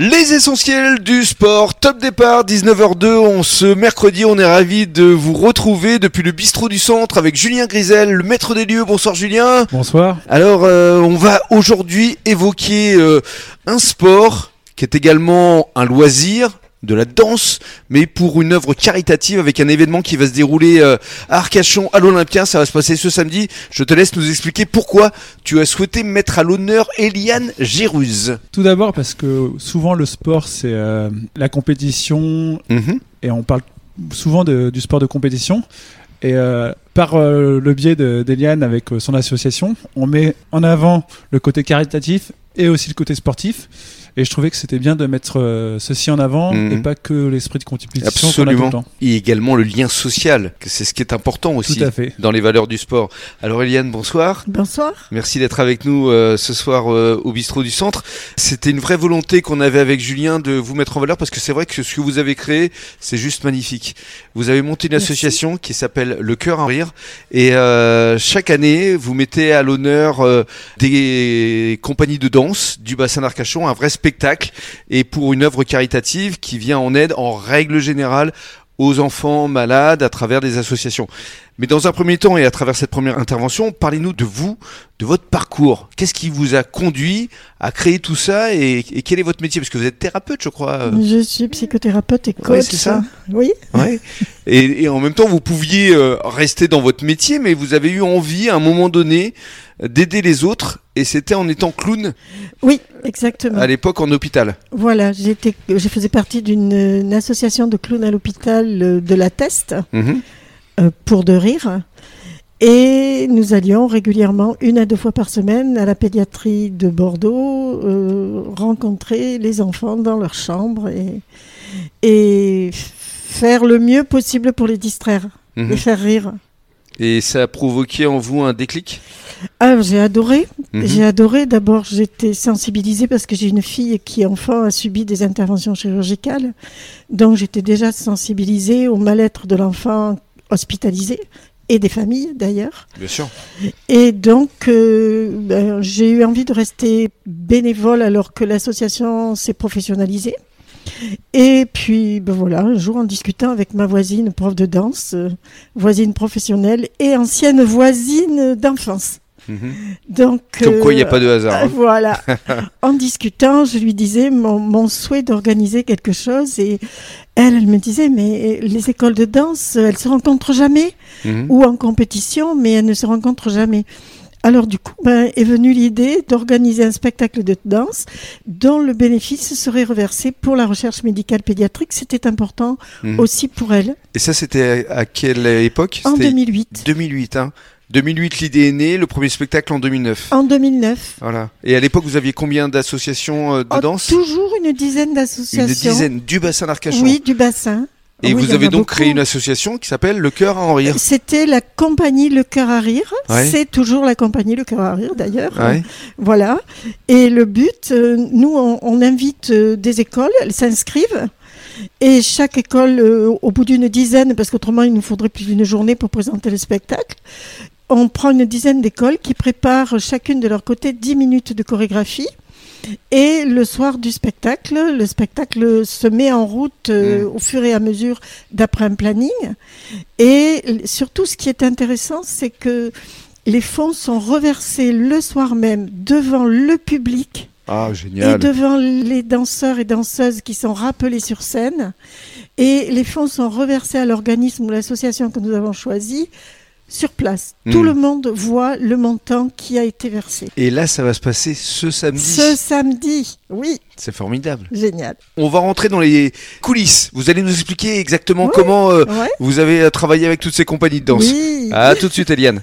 Les essentiels du sport, top départ, 19h02, on ce mercredi, on est ravi de vous retrouver depuis le bistrot du centre avec Julien Grisel, le maître des lieux. Bonsoir Julien. Bonsoir. Alors, euh, on va aujourd'hui évoquer euh, un sport qui est également un loisir, de la danse, mais pour une œuvre caritative avec un événement qui va se dérouler euh, à Arcachon, à l'Olympia. Ça va se passer ce samedi. Je te laisse nous expliquer pourquoi tu as souhaité mettre à l'honneur Eliane Géruse. Tout d'abord parce que souvent le sport c'est euh, la compétition Mhm. et on parle souvent de- du sport de compétition. Et euh, par euh, le biais de- d'Eliane avec son association, on met en avant le côté caritatif et aussi le côté sportif. Et je trouvais que c'était bien de mettre euh, ceci en avant Mhm. et pas que l'esprit de compétition qu'on a tout le Absolument. temps. Et également le lien social, que c'est ce qui est important aussi Tout à fait. dans les valeurs du sport. Alors Eliane, bonsoir. Bonsoir. Merci d'être avec nous euh, ce soir euh, au bistrot du centre. C'était une vraie volonté qu'on avait avec Julien de vous mettre en valeur parce que c'est vrai que ce que vous avez créé, c'est juste magnifique. Vous avez monté une Merci. association qui s'appelle Le Cœur en Rire et euh, chaque année, vous mettez à l'honneur euh, des compagnies de danse du bassin d'Arcachon, un vrai spectacle et pour une œuvre caritative qui vient en aide en règle générale aux enfants malades à travers des associations. Mais dans un premier temps et à travers cette première intervention, parlez-nous de vous, de votre parcours. Qu'est-ce qui vous a conduit à créer tout ça et, et quel est votre métier? Parce que vous êtes thérapeute, je crois. euh. Je suis psychothérapeute et coach. Ouais, c'est ça. Oui. Ouais. Et, et en même temps, vous pouviez euh, rester dans votre métier, mais vous avez eu envie à un moment donné d'aider les autres. Et c'était en étant clown Oui, exactement. à l'époque en hôpital. Voilà, j'étais, je faisais partie d'une une association de clowns à l'hôpital euh, de la Teste Mhm. euh, pour de rire. Et nous allions régulièrement, une à deux fois par semaine, à la pédiatrie de Bordeaux, euh, rencontrer les enfants dans leur chambre et, et faire le mieux possible pour les distraire, Mhm. les faire rire. Et ça a provoqué en vous un déclic? Ah, j'ai adoré. Mhm. J'ai adoré. D'abord, j'étais sensibilisée parce que j'ai une fille qui, enfant, a subi des interventions chirurgicales. Donc, j'étais déjà sensibilisée au mal-être de l'enfant hospitalisé et des familles, d'ailleurs. Bien sûr. Et donc, euh, ben, j'ai eu envie de rester bénévole alors que l'association s'est professionnalisée. Et puis, ben voilà, un jour, en discutant avec ma voisine, prof de danse, euh, voisine professionnelle et ancienne voisine d'enfance. Mhm. Donc, Comme quoi, il n'y a euh, pas de hasard. hein. voilà. en discutant, je lui disais mon, mon souhait d'organiser quelque chose et elle, elle me disait mais les écoles de danse, elles se rencontrent jamais Mhm. ou en compétition, mais elles ne se rencontrent jamais. Alors du coup, ben, est venue l'idée d'organiser un spectacle de danse dont le bénéfice serait reversé pour la recherche médicale pédiatrique. C'était important Mhm. aussi pour elle. Et ça, c'était à quelle époque? En C'était 2008. 2008, hein. 2008, l'idée est née, le premier spectacle en 2009. En 2009. Voilà. Et à l'époque, vous aviez combien d'associations euh, de Oh, danse? toujours une dizaine d'associations. Une dizaine du bassin d'Arcachon. Oui, du bassin. Et Oui, il vous y en avez a donc beaucoup. créé une association qui s'appelle Le Cœur à en rire. C'était la compagnie Le Cœur à Rire. Ouais. C'est toujours la compagnie Le Cœur à Rire d'ailleurs. Ouais. Voilà. Et le but, euh, nous, on, on invite euh, des écoles, elles s'inscrivent. Et chaque école, euh, au bout d'une dizaine, parce qu'autrement il nous faudrait plus d'une journée pour présenter le spectacle, on prend une dizaine d'écoles qui préparent chacune de leur côté 10 minutes de chorégraphie. Et le soir du spectacle, le spectacle se met en route euh, au fur et à mesure d'après un planning. Et surtout, ce qui est intéressant, c'est que les fonds sont reversés le soir même devant le public Ah, et devant les danseurs et danseuses qui sont rappelés sur scène. Et les fonds sont reversés à l'organisme ou l'association que nous avons choisi sur place. Tout Mhm. le monde voit le montant qui a été versé. Et là, ça va se passer ce samedi. Ce samedi, oui, C'est formidable. génial. On va rentrer dans les coulisses. Vous allez nous expliquer exactement comment euh, Ouais. vous avez euh, travaillé avec toutes ces compagnies de danse. Oui. À tout de suite, Eliane.